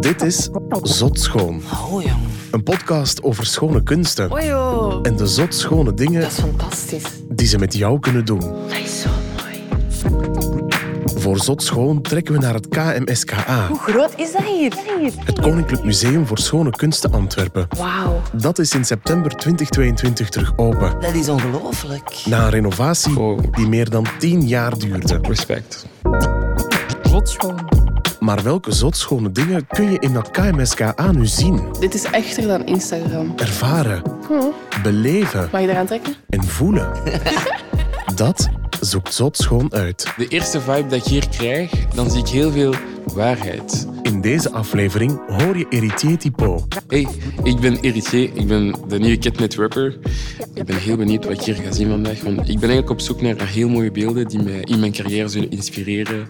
Dit is Zot Schoon, Oh, jong. een podcast over schone kunsten Oh, joh. en de zot schone dingen Dat is fantastisch. die ze met jou kunnen doen. Dat is zo mooi. Voor Zot Schoon trekken we naar het KMSKA, Hoe groot is dat hier? het Koninklijk Museum voor Schone Kunsten Antwerpen. Wauw. Dat is in september 2022 terug open. Dat is ongelooflijk. Na een renovatie Oh. die meer dan 10 jaar duurde. Respect. Zotschoon. Maar welke zotschone dingen kun je in dat KMSKA nu zien, Dit is echter dan Instagram. ervaren, beleven Mag je eraan trekken? en voelen? Dat zoekt Zotschoon uit. De eerste vibe dat ik hier krijg, dan zie ik heel veel waarheid. In deze aflevering hoor je Héritier Tipo, Hey, ik ben Héritier, ik ben de nieuwe Catnet rapper. Ik ben heel benieuwd wat ik hier ga zien vandaag. Want ik ben eigenlijk op zoek naar heel mooie beelden die mij in mijn carrière zullen inspireren,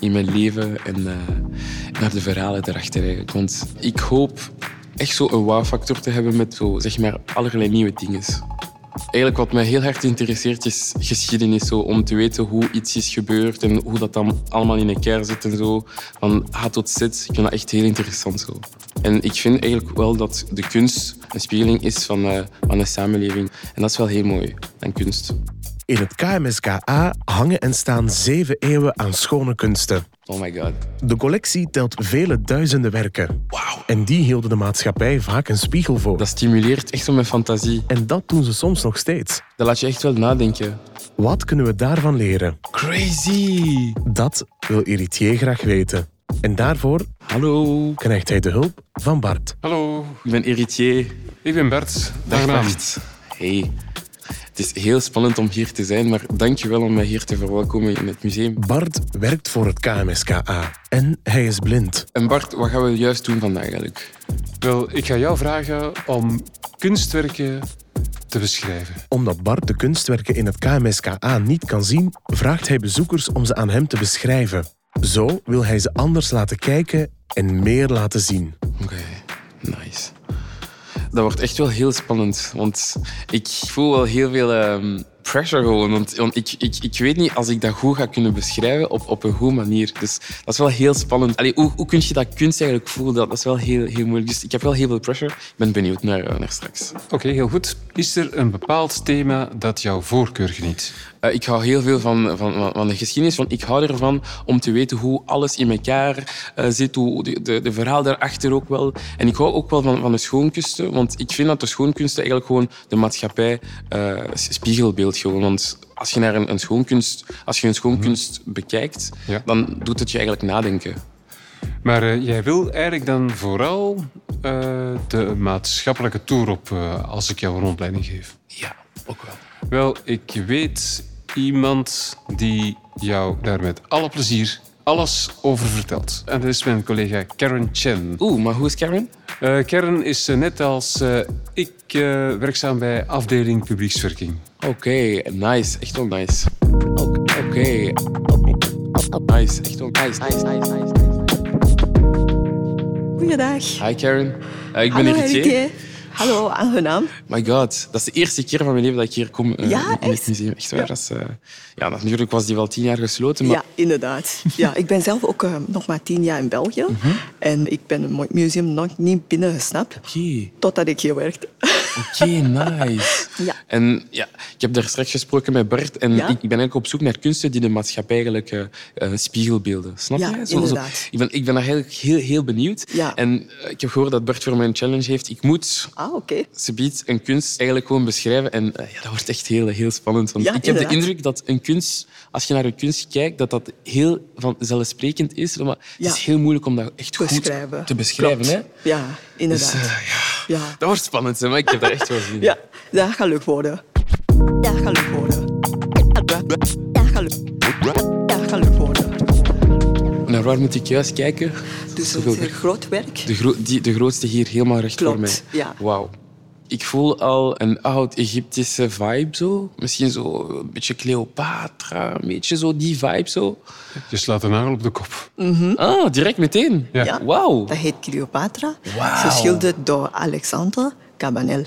in mijn leven en eh, naar de verhalen erachter eigenlijk. Want ik hoop echt zo een wow-factor te hebben met zo, zeg maar, allerlei nieuwe dingen. Eigenlijk wat mij heel hard interesseert is geschiedenis, zo, om te weten hoe iets is gebeurd en hoe dat dan allemaal in elkaar zit en zo. Van A tot Z, ik vind dat echt heel interessant zo. En ik vind eigenlijk wel dat de kunst een spiegeling is van, eh, van een samenleving. En dat is wel heel mooi aan kunst. In het KMSKA hangen en staan zeven eeuwen aan schone kunsten. Oh my god. De collectie telt vele duizenden werken. Wauw. En die hielden de maatschappij vaak een spiegel voor. Dat stimuleert echt zo mijn fantasie. En dat doen ze soms nog steeds. Dat laat je echt wel nadenken. Wat kunnen we daarvan leren? Crazy. Dat wil Héritier graag weten. En daarvoor Hallo. krijgt hij de hulp van Bart. Hallo, Ik ben Héritier. ik ben Bert. Dag. Bart. Hey. Het is heel spannend om hier te zijn, maar dank je wel om mij hier te verwelkomen in het museum. Bart werkt voor het KMSKA en hij is blind. En Bart, wat gaan we juist doen vandaag eigenlijk? Wel, ik ga jou vragen om kunstwerken te beschrijven. Omdat Bart de kunstwerken in het KMSKA niet kan zien, vraagt hij bezoekers om ze aan hem te beschrijven. Zo wil hij ze anders laten kijken en meer laten zien. Oké, nice. Dat wordt echt wel heel spannend, want ik voel wel heel veel ehm, pressure gewoon. Want, want ik, ik, ik weet niet als ik dat goed ga kunnen beschrijven op, op een goede manier. Dus dat is wel heel spannend. Allee, hoe, hoe kun je dat kunst eigenlijk voelen? Dat, is wel heel, heel moeilijk. Dus ik heb wel heel veel pressure. Ik ben benieuwd naar, eh, naar straks. Oké, heel goed. Is er een bepaald thema dat jouw voorkeur geniet? Eh, ik hou heel veel van, van, van de geschiedenis. Want ik hou ervan om te weten hoe alles in elkaar eh, zit. Hoe de, de, de verhaal daarachter ook wel. En ik hou ook wel van, van de schoonkunsten. Want ik vind dat de schoonkunsten eigenlijk gewoon de maatschappij eh, spiegelbeeld gewoon. Want als je naar een, een schoonkunst, als je een schoonkunst bekijkt, Ja. dan doet het je eigenlijk nadenken. Maar eh, jij wil eigenlijk dan vooral eh, de maatschappelijke tour op eh, als ik jou een rondleiding geef. Ja, ook wel. Wel, ik weet iemand die jou daar met alle plezier alles over vertelt. En dat is mijn collega Karen Chen. Oeh, maar hoe is Karen? Eh, Karen is eh, net als eh, ik eh, werkzaam bij afdeling publiekswerking. Oké, nice. Echt wel nice. Oké. Nice, echt wel nice. nice, nice, nice. Goeiedag. Hi Karen. Ik ben Hallo, Héritier. Hallo, aangenaam. My god, dat is de eerste keer van mijn leven dat ik hier kom eh, Ja, in het echt? museum. Echt waar. Ja. Dat is, eh, ja, natuurlijk was die wel tien jaar gesloten, maar Ja, inderdaad. Ja, ik ben zelf ook eh, nog maar tien jaar in België. Mhm. En ik ben het museum nog niet binnengesnapt. oké, Totdat ik hier werkte. oké, nice. Ja. En ja, ik heb daar straks gesproken met Bert en Ja? ik, ben eigenlijk op zoek naar kunsten die de maatschappij eigenlijk eh, spiegelbeelden. Snap Ja, je? inderdaad. ik, ben, ik ben daar eigenlijk heel, heel benieuwd. Ja. En ik heb gehoord dat Bert voor mij een challenge heeft. Ik moet Ah, oké. ze biedt een kunst eigenlijk gewoon beschrijven. En eh, ja, dat wordt echt heel, heel spannend. Want Ja, ik heb de inderdaad. indruk dat een kunst, als je naar een kunst kijkt, dat dat heel vanzelfsprekend is. Maar het is heel moeilijk om dat echt Beschrijven. goed te beschrijven. Klopt. Hè? Ja, inderdaad. Dus, eh, ja, dat wordt spannend, hè, maar ik heb daar echt wel zin in. ja, dat gaat leuk worden. Dat gaat leuk worden. Dat Dat gaat leuk worden. Naar waar moet ik juist kijken? Dus is een groot werk. De, gro die, de grootste hier, helemaal recht voor mij. Klopt, ja. Wauw. Ik voel al een oud-Egyptische vibe zo. Misschien zo een beetje Cleopatra, een beetje zo die vibe zo. Je slaat de nagel op de kop. Ah, direct meteen. Ja. Ja. Wauw. Dat heet Cleopatra. Wauw. Geschilderd door Alexander Cabanel.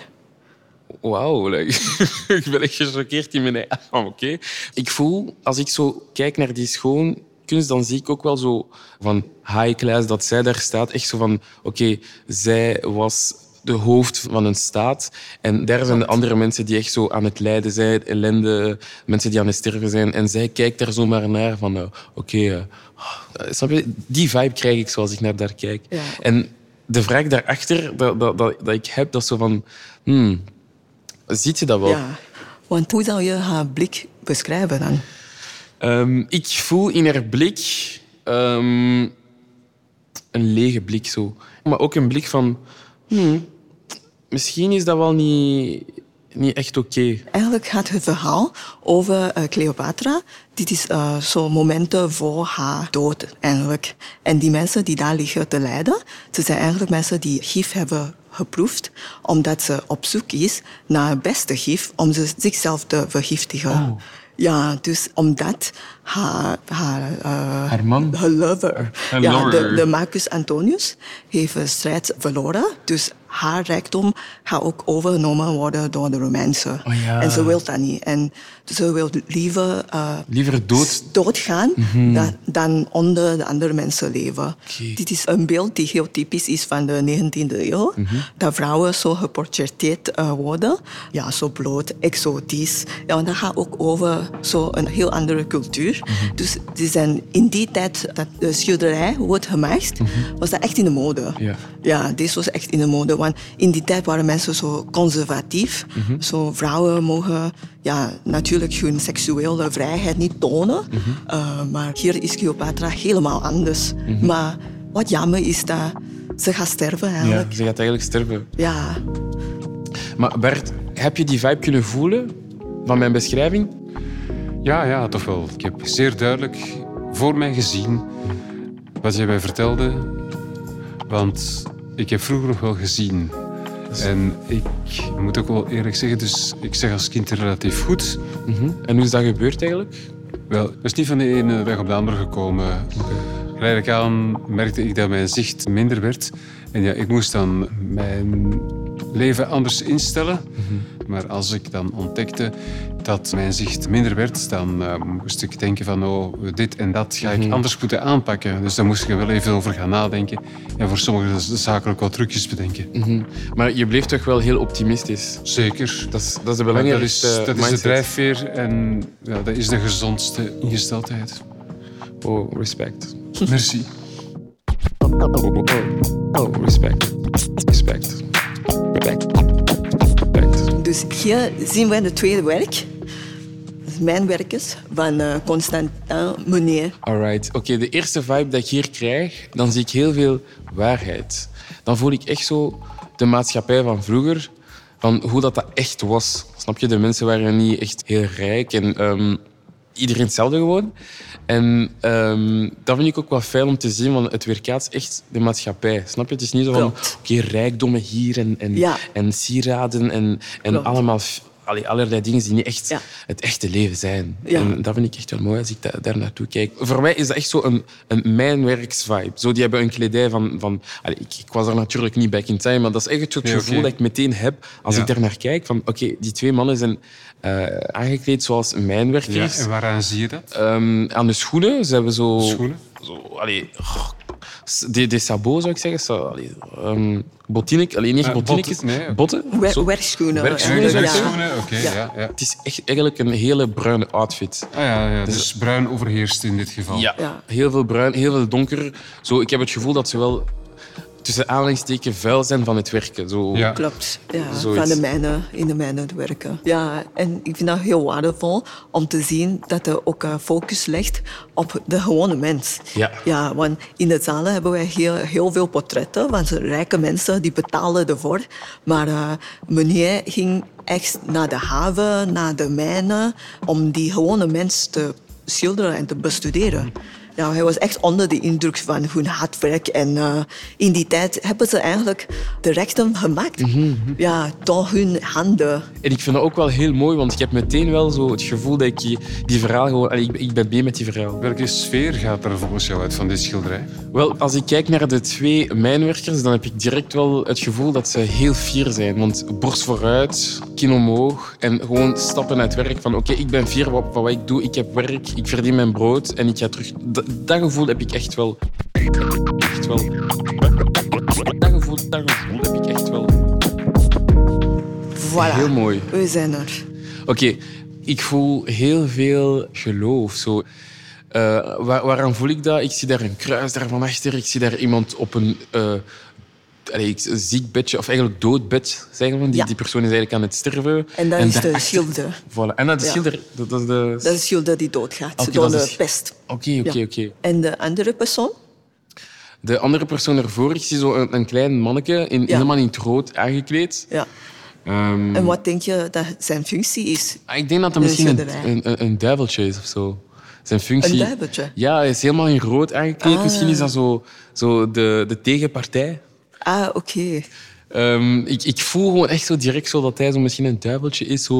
Wauw, like, ik ben echt gechoqueerd in mijn eigen. Ah, Oké. Ik voel, als ik zo kijk naar die schoon, kunst, dan zie ik ook wel zo van high class dat zij daar staat. Echt zo van, oké, zij was de hoofd van een staat. En daar zijn de andere mensen die echt zo aan het lijden zijn, ellende, mensen die aan het sterven zijn. En zij kijkt daar zomaar naar van, eh, oké, eh, ah, snap je? Die vibe krijg ik zoals ik naar daar kijk. Ja. En de vraag daarachter dat, dat, dat, dat ik heb, dat is zo van, hmm, ziet je dat wel? Ja. Want hoe zou je haar blik beschrijven dan? Ehm, ik voel in haar blik ehm, een lege blik zo. Maar ook een blik van... hmm, misschien is dat wel niet, niet echt oké. Eigenlijk gaat het verhaal over eh, Cleopatra. Dit is eh, zo momenten voor haar dood eigenlijk. En die mensen die daar liggen te lijden, ze zijn eigenlijk mensen die gif hebben geproefd, omdat ze op zoek is naar het beste gif om ze zichzelf te vergiftigen. Ja, dus omdat haar, haar, eh, Haar man? haar lover, ja, lover. De, de Marcus Antonius, heeft een strijd verloren. Dus haar rijkdom gaat ook overgenomen worden door de Romeinsen. Oh ja. En ze wil dat niet. En ze wil liever uh, Liever dood. doodgaan dan, dan onder de andere mensen leven. Dit is een beeld die heel typisch is van de 19e eeuw. Dat vrouwen zo geportretteerd eh, worden. Ja, zo bloot, exotisch. Ja, en dat gaat ook over zo een heel andere cultuur. Dus die zijn in die tijd dat de schilderij wordt gemaakt, was dat echt in de mode. Ja, dit was echt in de mode. Want in die tijd waren mensen zo conservatief. Zo vrouwen mogen ja, natuurlijk hun seksuele vrijheid niet tonen. Uh, maar hier is Cleopatra helemaal anders. Maar wat jammer is dat ze gaat sterven Ja, eigenlijk. ze gaat eigenlijk sterven. Ja. Maar Bert, heb je die vibe kunnen voelen van mijn beschrijving? Ja, ja, toch wel. Ik heb zeer duidelijk voor mij gezien wat jij mij vertelde. Want ik heb vroeger nog wel gezien. En ik moet ook wel eerlijk zeggen, dus ik zeg als kind relatief goed. Mhm. En hoe is dat gebeurd eigenlijk? Wel, dat is niet van de ene dag op de andere gekomen. Geleidelijk aan merkte ik dat mijn zicht minder werd. En ja, ik moest dan mijn leven anders instellen. Maar als ik dan ontdekte dat mijn zicht minder werd, dan eh, moest ik denken van oh, dit en dat ga ik anders moeten aanpakken. Dus daar moest ik er wel even over gaan nadenken. En voor sommige zaken ook wel trucjes bedenken. Mhm. Maar je bleef toch wel heel optimistisch. Zeker. Dat is, dat is de Maar dat belangrijkste is, dat is de drijfveer en ja, dat is de gezondste ingesteldheid. Oh, respect. Merci. Oh, oh, oh, respect. Respect. Dus hier zien we het tweede werk. Mijn werk is van eh, Constantin Meunier. Alright. Oké, de eerste vibe dat ik hier krijg, dan zie ik heel veel waarheid. Dan voel ik echt zo de maatschappij van vroeger, van hoe dat, dat echt was. Snap je? De mensen waren niet echt heel rijk en ehm, iedereen hetzelfde gewoon. En ehm, dat vind ik ook wel fijn om te zien, want het weerkaatst echt de maatschappij. Snap je? Het is niet zo van, oké, rijkdommen hier en, en, Ja. en sieraden en, en Klopt. allemaal... allee, allerlei dingen die niet echt Ja. het echte leven zijn. Ja. En dat vind ik echt wel mooi als ik da- daar naartoe kijk. Voor mij is dat echt zo een, een mijnwerksvibe. Zo, die hebben een kledij van... van allee, ik, ik was er natuurlijk niet back in time, maar dat is echt het Nee, gevoel dat ik meteen heb als Ja. ik daar naar kijk. Van, oké, die twee mannen zijn eh, aangekleed zoals Ja, mijnwerkers. en waaraan zie je dat? Ehm, aan de schoenen, ze hebben zo... Schoenen? Zo, allee, oh, de, de sabot zou ik zeggen. Zo, allee, ehm, bottine, allee, niet botten, nee. botten. Wer- werkschoenen. Werkschoenen, oké, Ja. ja. Ja, Het is echt eigenlijk een hele bruine outfit. Ah, ja, ja. Dus bruin overheerst in dit geval. Ja. Ja. heel veel bruin, heel veel donker. Zo, ik heb het gevoel dat ze wel tussen aanhalingstekens vuil zijn van het werken. Zo. Ja. Klopt, ja, Zoiets. van de mijnen, in de mijnen te werken. Ja, en ik vind dat heel waardevol om te zien dat er ook eh, focus ligt op de gewone mens. Ja. ja want in de zalen hebben wij heel, heel veel portretten van rijke mensen die betalen ervoor. Maar eh meneer ging echt naar de haven, naar de mijnen, om die gewone mens te schilderen en te bestuderen. Ja, hij was echt onder de indruk van hun hard werk. En eh, in die tijd hebben ze eigenlijk de rechten gemaakt. Ja, door hun handen. En ik vind dat ook wel heel mooi, want ik heb meteen wel zo het gevoel dat ik die- die verhaal gewoon... allee, ik, ik ben mee met die verhaal. Welke sfeer gaat er volgens jou uit van dit schilderij? Wel, als ik kijk naar de twee mijnwerkers, dan heb ik direct wel het gevoel dat ze heel fier zijn. Want borst vooruit, kin omhoog en gewoon stappen naar het werk van oké, ik ben fier van van wat ik doe, ik heb werk, ik verdien mijn brood en ik ga terug... Dat- gevoel heb ik echt wel. Echt wel. Dat gevoel, dat gevoel heb ik echt wel. Voilà. Heel mooi. We zijn er. Oké, ik voel heel veel geloof. Zo. Waar, waaraan voel ik dat? Ik zie daar een kruis daar van achter. Ik zie daar iemand op een, eh allee, een ziek bedje, of eigenlijk doodbed, zeggen we. Die, Ja. die persoon is eigenlijk aan het sterven. En dat is de schilder. Voilà. En dat is Ja. schilder. Dat, dat is de... Dat is de schilder die doodgaat Oké, door de pest. Oké, oké, oké. En de andere persoon? De andere persoon ervoor, ik zie zo een, een klein manneke, in, helemaal in het rood aangekleed. Ja. Ehm, En wat denk je dat zijn functie is? Ah, Ik denk dat dat misschien een, een, een duiveltje is of zo. Zijn functie... Een duiveltje? Ja, hij is helemaal in rood aangekleed. Ah. Misschien is dat zo, zo de, de tegenpartij. Ah, oké. Ehm, ik, ik voel gewoon echt zo direct zo dat hij zo misschien een duiveltje is. Zo,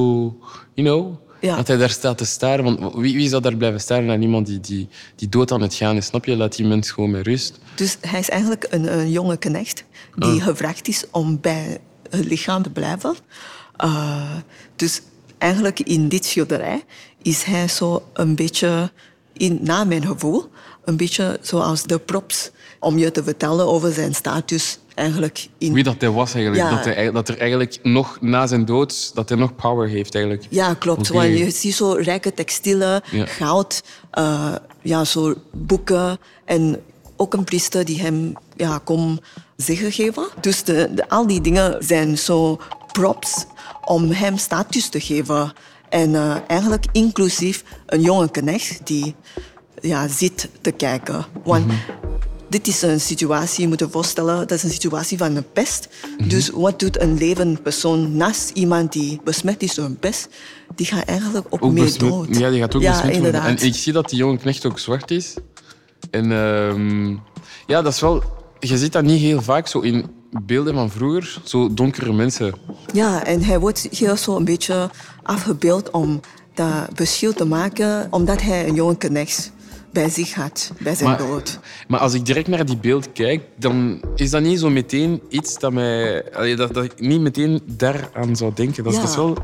you know? Ja. Dat hij daar staat te staren. Want wie, wie zou daar blijven staren naar iemand die, die, die dood aan het gaan is? Snap je? Laat die mens gewoon met rust. Dus hij is eigenlijk een, een jonge knecht die gevraagd is om bij het lichaam te blijven. Eh, dus eigenlijk in dit schilderij is hij zo een beetje, in, na mijn gevoel, een beetje zoals de props om je te vertellen over zijn status eigenlijk in Wie dat hij was eigenlijk. Ja. Dat, hij, dat er eigenlijk nog na zijn dood, dat hij nog power heeft eigenlijk. Ja, klopt. Want je ziet zo rijke textielen, Ja. goud, eh, ja, zo boeken en ook een priester die hem ja, kon zeggen geven. Dus de, de- al die dingen zijn zo props om hem status te geven. En eh, eigenlijk inclusief een jonge knecht die ja, zit te kijken. Want dit is een situatie, je moet je voorstellen, dat is een situatie van een pest. Dus wat doet een levend persoon naast iemand die besmet is door een pest? Die gaat eigenlijk ook, Ook mee besmet- dood. Ja, die gaat ook ja, besmet worden. inderdaad. En ik zie dat die jonge knecht ook zwart is. En ehm, ja, dat is wel... Je ziet dat niet heel vaak zo in beelden van vroeger. Zo donkere mensen. Ja, en hij wordt hier zo een beetje afgebeeld om dat verschil te maken, omdat hij een jonge knecht bij zich had, bij zijn Maar, dood. maar als ik direct naar die beeld kijk, dan is dat niet zo meteen iets dat mij... dat, dat ik niet meteen daaraan zou denken. Dat, is- Ja. dat is wel...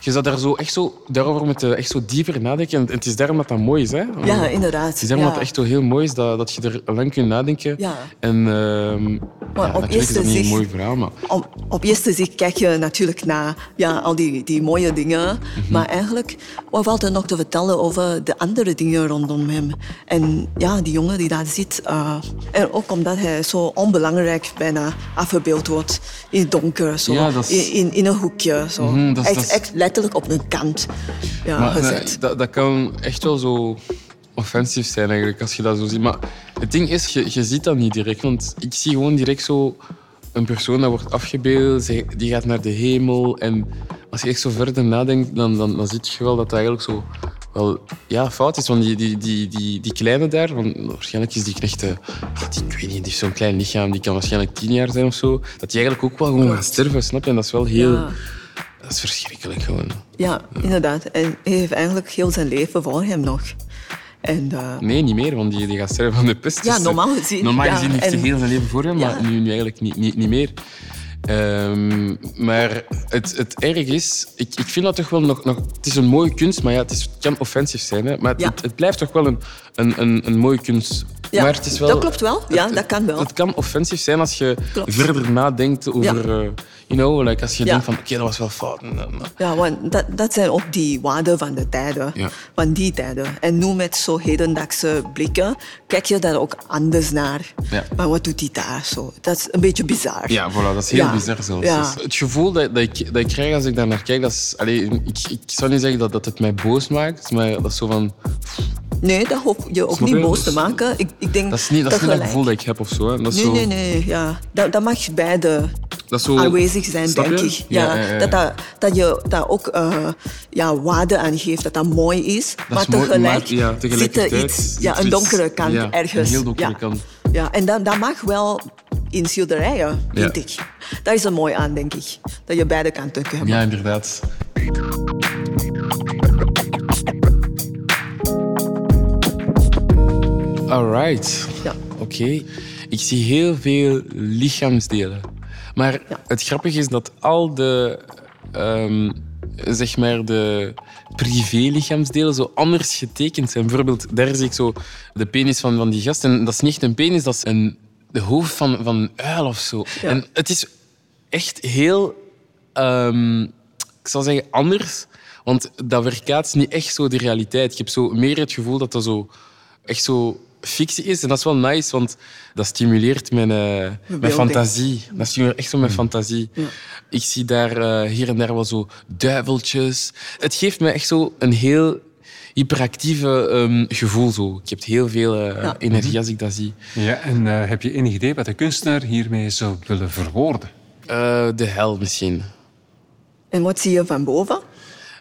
Je zou daar zo echt zo, daarover moeten echt zo dieper nadenken. En het is daarom dat dat mooi is. Hè? Ja, inderdaad. Het is daarom ja. dat het echt zo heel mooi is dat, dat je er lang kunt nadenken. Ja. En ehm Maar ja, op is eerste dat niet een zicht- mooi verhaal, maar... Op, op eerste zicht kijk je natuurlijk naar ja, al die, die mooie dingen. Mhm. Maar eigenlijk, wat valt er nog te vertellen over de andere dingen rondom hem? En ja, die jongen die daar zit. eh, en ook omdat hij zo onbelangrijk bijna afgebeeld wordt. In het donker, zo. Ja, is- in, in, een hoekje. Zo. Mhm, dat is- echt, dat is- echt letterlijk op een kant ja, Maar gezet. eh, dat, dat kan echt wel zo offensief zijn eigenlijk, als je dat zo ziet. Maar het ding is, je, je ziet dat niet direct. Want ik zie gewoon direct zo een persoon dat wordt afgebeeld, die gaat naar de hemel. En als je echt zo verder nadenkt, dan, dan, dan zie je wel dat dat eigenlijk zo wel ja, fout is. Want die, die, die, die, die kleine daar, want waarschijnlijk is die knecht, eh, die, ik weet niet, die heeft zo'n klein lichaam, die kan waarschijnlijk tien jaar zijn of zo. Dat die eigenlijk ook wel gewoon gaat sterven, snap je? En dat is wel heel... Ja. Dat is verschrikkelijk gewoon. Ja, inderdaad. En hij heeft eigenlijk heel zijn leven voor hem nog. En, eh, Nee, niet meer, want die, die gaat sterven van de pest. Ja, Dus, normaal eh, gezien, Normaal ja, gezien heeft hij en- heel zijn leven voor hem, Ja. maar nu, nu eigenlijk niet, niet, niet meer. Ehm, maar het, het erg is, ik, ik vind dat toch wel nog, nog... Het is een mooie kunst, maar ja, het, is, het kan offensief zijn. Hè, maar Ja. het, het blijft toch wel een, een, een, een mooie kunst. Ja, maar het is wel, dat klopt wel. Ja, het- dat kan wel. Het kan offensief zijn als je Klopt. verder nadenkt over... eh, you know, like als je Ja. denkt van, oké, dat was wel fout. Ja, want dat, dat zijn ook die waarden van de tijden. Ja. Van die tijden. En nu met zo hedendaagse blikken kijk je daar ook anders naar. Ja. Maar wat doet die daar zo? Dat is een beetje bizar. Ja, voilà, dat is heel bizar zelfs. Dus het gevoel dat, dat, ik, dat ik krijg als ik daar naar kijk, dat is... Allee, ik, ik zou niet zeggen dat, dat het mij boos maakt, maar dat is zo van... Nee, dat hoef je ook niet boos te maken. Ik, ik denk Dat is niet dat, is niet tegelijk- gevoel dat ik heb of zo. Hè. Dat is Nee, zo, nee, nee. Ja. Dat, dat mag beide Dat is zo, aanwezig zijn, Snap denk je? ik. Ja, Ja, ja, ja. Dat, dat, dat je daar ook eh, ja, waarde aan geeft, dat dat mooi is. maar is mooi, tegelijk, maar zit er iets, ja, een donkere kant ja, ergens. een heel donkere ja. kant. Ja, en dat, dat mag wel in schilderijen, vind ik. Dat is er mooi aan, denk ik. Dat je beide kanten kunt hebben. Ja, inderdaad. Alright. Ja. Oké. Ik zie heel veel lichaamsdelen. Maar Ja. het grappige is dat al de, ehm, zeg maar, de privé-lichaamsdelen zo anders getekend zijn. Bijvoorbeeld, daar zie ik zo de penis van, van die gast. En dat is niet een penis, dat is een, de hoofd van, van een uil of zo. Ja. En het is echt heel, ehm, ik zal zeggen, anders. Want dat weerkaatst niet echt zo de realiteit. Je hebt zo meer het gevoel dat dat zo echt zo fictie is. En dat is wel nice, want dat stimuleert mijn, eh, mijn fantasie. Dat stimuleert echt zo mijn fantasie. Ja. Ik zie daar eh, hier en daar wel zo duiveltjes. Het geeft me echt zo een heel hyperactieve ehm, gevoel. Zo. Ik heb heel veel eh, Ja. energie als ik dat zie. Ja, en eh, heb je enig idee wat de kunstenaar hiermee zou willen verwoorden? Eh, de hel misschien. En wat zie je van boven?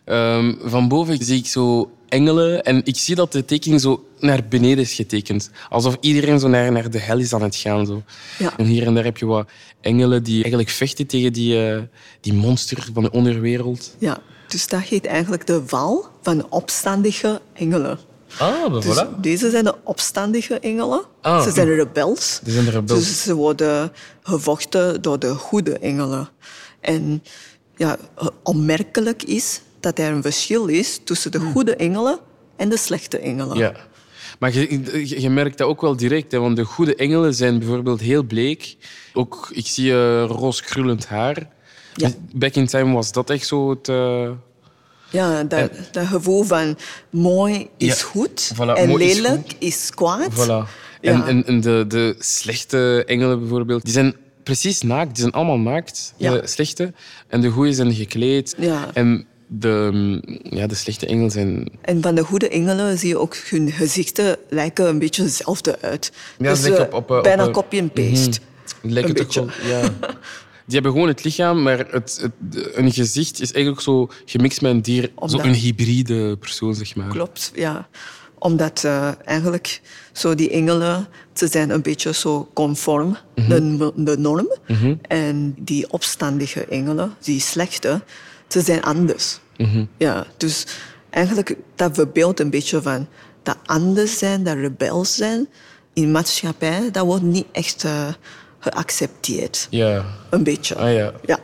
Ehm, van boven zie ik zo engelen en ik zie dat de tekening zo naar beneden is getekend. Alsof iedereen zo naar, naar de hel is aan het gaan. Zo. Ja. En hier en daar heb je wat engelen die eigenlijk vechten tegen die, eh, die monster van de onderwereld. Ja, dus dat heet eigenlijk de val van de opstandige engelen. Ah, Dus deze zijn de opstandige engelen. Ah. Ze zijn rebels. Die zijn de rebels. Dus ze worden gevochten door de goede engelen. En ja, onmerkelijk is dat er een verschil is tussen de goede engelen en de slechte engelen. Ja. Maar je, je- merkt dat ook wel direct, hè, want de goede engelen zijn bijvoorbeeld heel bleek. Ook, ik zie eh roos krullend haar. Ja. Back in time was dat echt zo het... eh, Ja, dat, dat gevoel van mooi is Ja, goed voilà, en is lelijk is, kwaad. Voilà. Ja. En, en, de, de slechte engelen bijvoorbeeld, die zijn precies naakt. Die zijn allemaal naakt, de slechte. En de goeie zijn gekleed. Ja. En de, mm, ja, de slechte engelen zijn... En van de goede engelen zie je ook hun gezichten lijken een beetje hetzelfde uit. Ja, dus eh, op- op, eh, bijna op, eh, copy and paste. Lijken Een toch beetje. wel- ja. Die hebben gewoon het lichaam, maar het, het, een gezicht is eigenlijk zo gemixt met een dier. Omdat- Zo een hybride persoon, zeg maar. Klopt, ja. Omdat eigenlijk zo die engelen, ze zijn een beetje zo conform Mhm. de, de norm. En die opstandige engelen, die slechte, ze zijn anders. Mhm. Ja, dus eigenlijk dat verbeeldt een beetje van dat anders zijn, dat rebels zijn in maatschappij, dat wordt niet echt eh, geaccepteerd. Ja. Een beetje. Ah ja. Ja.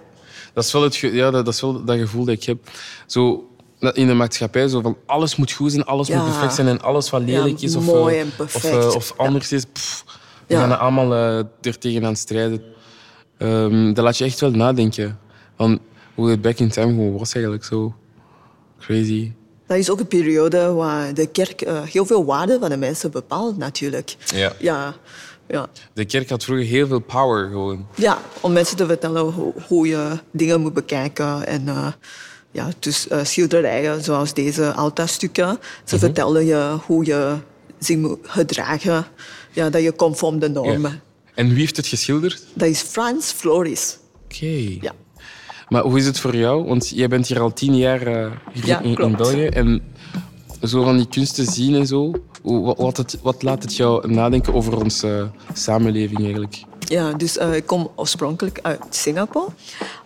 Dat is wel, het ja, dat, dat is wel dat gevoel dat ik heb. Zo, in de maatschappij, zo van alles moet goed zijn, alles Ja. moet perfect zijn en alles wat lelijk is of, mooi eh, en of, perfect. eh, of anders is, pff, we Ja. gaan er allemaal er tegenaan strijden. Ehm, dat laat je echt wel nadenken. Van hoe het back in time gewoon was eigenlijk zo crazy. Dat is ook een periode waar de kerk eh, heel veel waarde van de mensen bepaalt, natuurlijk. Ja. Ja, ja. De kerk had vroeger heel veel power gewoon. ja om mensen te vertellen hoe, hoe je dingen moet bekijken. En eh, ja, dus eh, schilderijen zoals deze altaarstukken, ze vertellen je hoe je zich moet gedragen. Ja, dat je conform de normen. Ja. En wie heeft het geschilderd? Dat is Frans Floris. Oké. Ja. Maar hoe is het voor jou? Want jij bent hier al tien jaar eh, hier Ja, in. België. En zo van die kunsten zien en zo. Wat, wat, het, wat laat het jou nadenken over onze samenleving eigenlijk? Ja, dus eh, ik kom oorspronkelijk uit Singapore.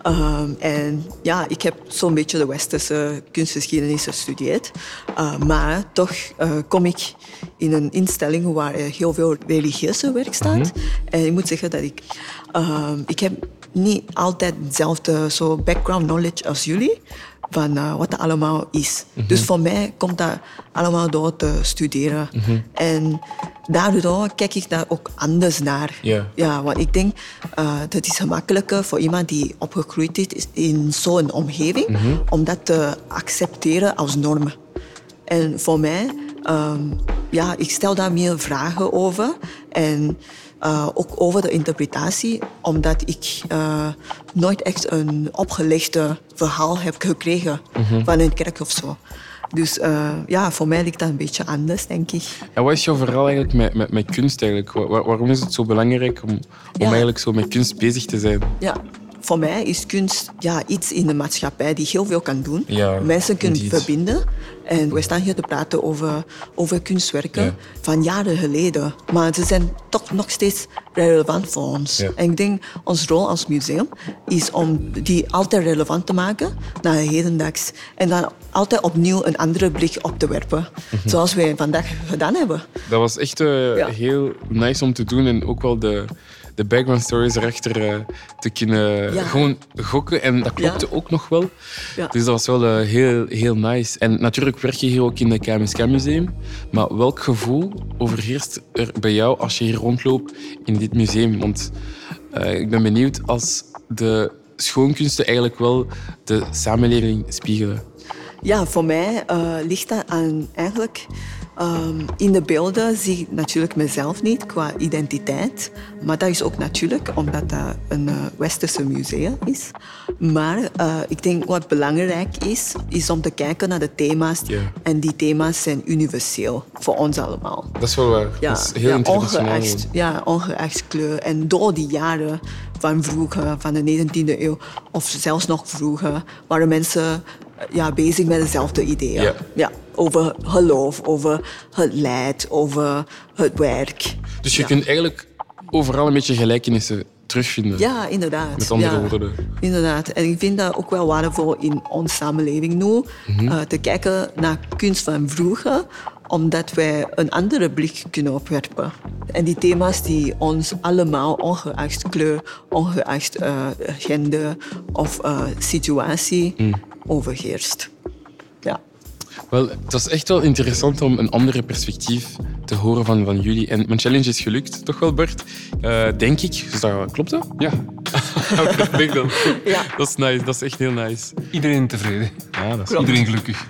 Ehm, en ja, ik heb zo'n beetje de westerse kunstgeschiedenis gestudeerd. Uh, maar toch eh, kom ik in een instelling waar heel veel religieuze werk staat. En ik moet zeggen dat ik... ehm, ik heb niet altijd hetzelfde zo background knowledge als jullie van eh, wat dat allemaal is. Dus voor mij komt dat allemaal door te studeren. En daardoor kijk ik daar ook anders naar. Ja. Ja, want ik denk uh, dat is gemakkelijker voor iemand die opgegroeid is in zo'n omgeving om dat te accepteren als norm. En voor mij, ehm, ja, ik stel daar meer vragen over. En uh, ook over de interpretatie, omdat ik uh, nooit echt een opgelegde verhaal heb gekregen van een kerk of zo. Dus uh, ja, voor mij ligt dat een beetje anders, denk ik. En wat is jouw verhaal eigenlijk met, met, met kunst eigenlijk? Waar- waarom is het zo belangrijk om, om Ja. eigenlijk zo met kunst bezig te zijn? Ja, voor mij is kunst ja, iets in de maatschappij die heel veel kan doen. Ja, Mensen kunnen indeed. verbinden En we staan hier te praten over, over kunstwerken Ja. van jaren geleden. Maar ze zijn toch nog steeds relevant voor ons. Ja. En ik denk, ons rol als museum is om die altijd relevant te maken naar hedendaags. En dan altijd opnieuw een andere blik op te werpen. Mhm. Zoals wij vandaag gedaan hebben. Dat was echt eh, heel nice om te doen. En ook wel de, de background stories erachter eh, te kunnen Ja. gewoon gokken. En dat klopte Ja. ook nog wel. Ja. Dus dat was wel eh, heel, heel nice. En natuurlijk werk je hier ook in het KMSK-museum. Maar welk gevoel overheerst er bij jou als je hier rondloopt in dit museum? Want eh, ik ben benieuwd als de schoonkunsten eigenlijk wel de samenleving spiegelen. Ja, voor mij ligt dat aan eigenlijk... ehm, in de beelden zie ik natuurlijk mezelf niet qua identiteit. Maar dat is ook natuurlijk omdat dat een eh, westerse museum is. Maar eh, ik denk wat belangrijk is, is om te kijken naar de thema's. En die thema's zijn universeel voor ons allemaal. Dat is wel waar. Ja, dat is heel ja, internationaal. ongeacht, ja, ongeacht kleur. En door die jaren van vroeger, van de 19e eeuw, of zelfs nog vroeger, waren mensen eh, ja, bezig met dezelfde ideeën. Ja. Over geloof, over het leid, over het werk. Dus je Ja. kunt eigenlijk overal een beetje gelijkenissen terugvinden. Ja, inderdaad. Met andere ja. woorden. Inderdaad. En ik vind dat ook wel waardevol in onze samenleving nu. Mhm. eh, te kijken naar kunst van vroeger, omdat wij een andere blik kunnen opwerpen. En die thema's die ons allemaal, ongeacht kleur, ongeacht eh, gender of eh, situatie, Mhm. overheerst. Wel, het was echt wel interessant om een andere perspectief te horen van, van jullie. En mijn challenge is gelukt, toch wel, Bart? Eh, denk ik. Dus dat, klopt dat? Ja, Perfect dan. Ja. Dat is nice. Dat is echt heel nice. iedereen tevreden. Ja, dat is Iedereen gelukkig.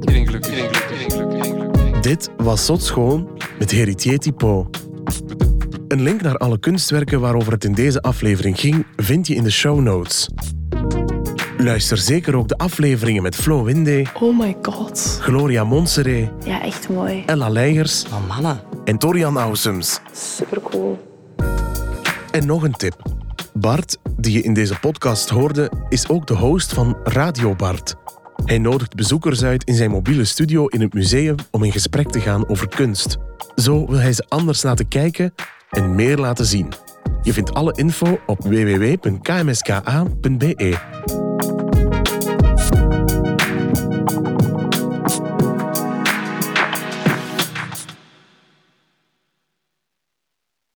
Iedereen gelukkig. Iedereen gelukkig. Iedereen gelukkig. Iedereen gelukkig. Dit was Zot Schoon met Heritier Tipo. Een link naar alle kunstwerken waarover het in deze aflevering ging, vind je in de show notes. Luister zeker ook de afleveringen met Flo Winde, Oh my god. Gloria Monseré, Ja, echt mooi. Ella Leijers Maar mannen, en Torian Ausums. Super cool. En nog een tip. Bart, die je in deze podcast hoorde, is ook de host van Radio Bart. Hij nodigt bezoekers uit in zijn mobiele studio in het museum om in gesprek te gaan over kunst. Zo wil hij ze anders laten kijken en meer laten zien. Je vindt alle info op www.kmska.be.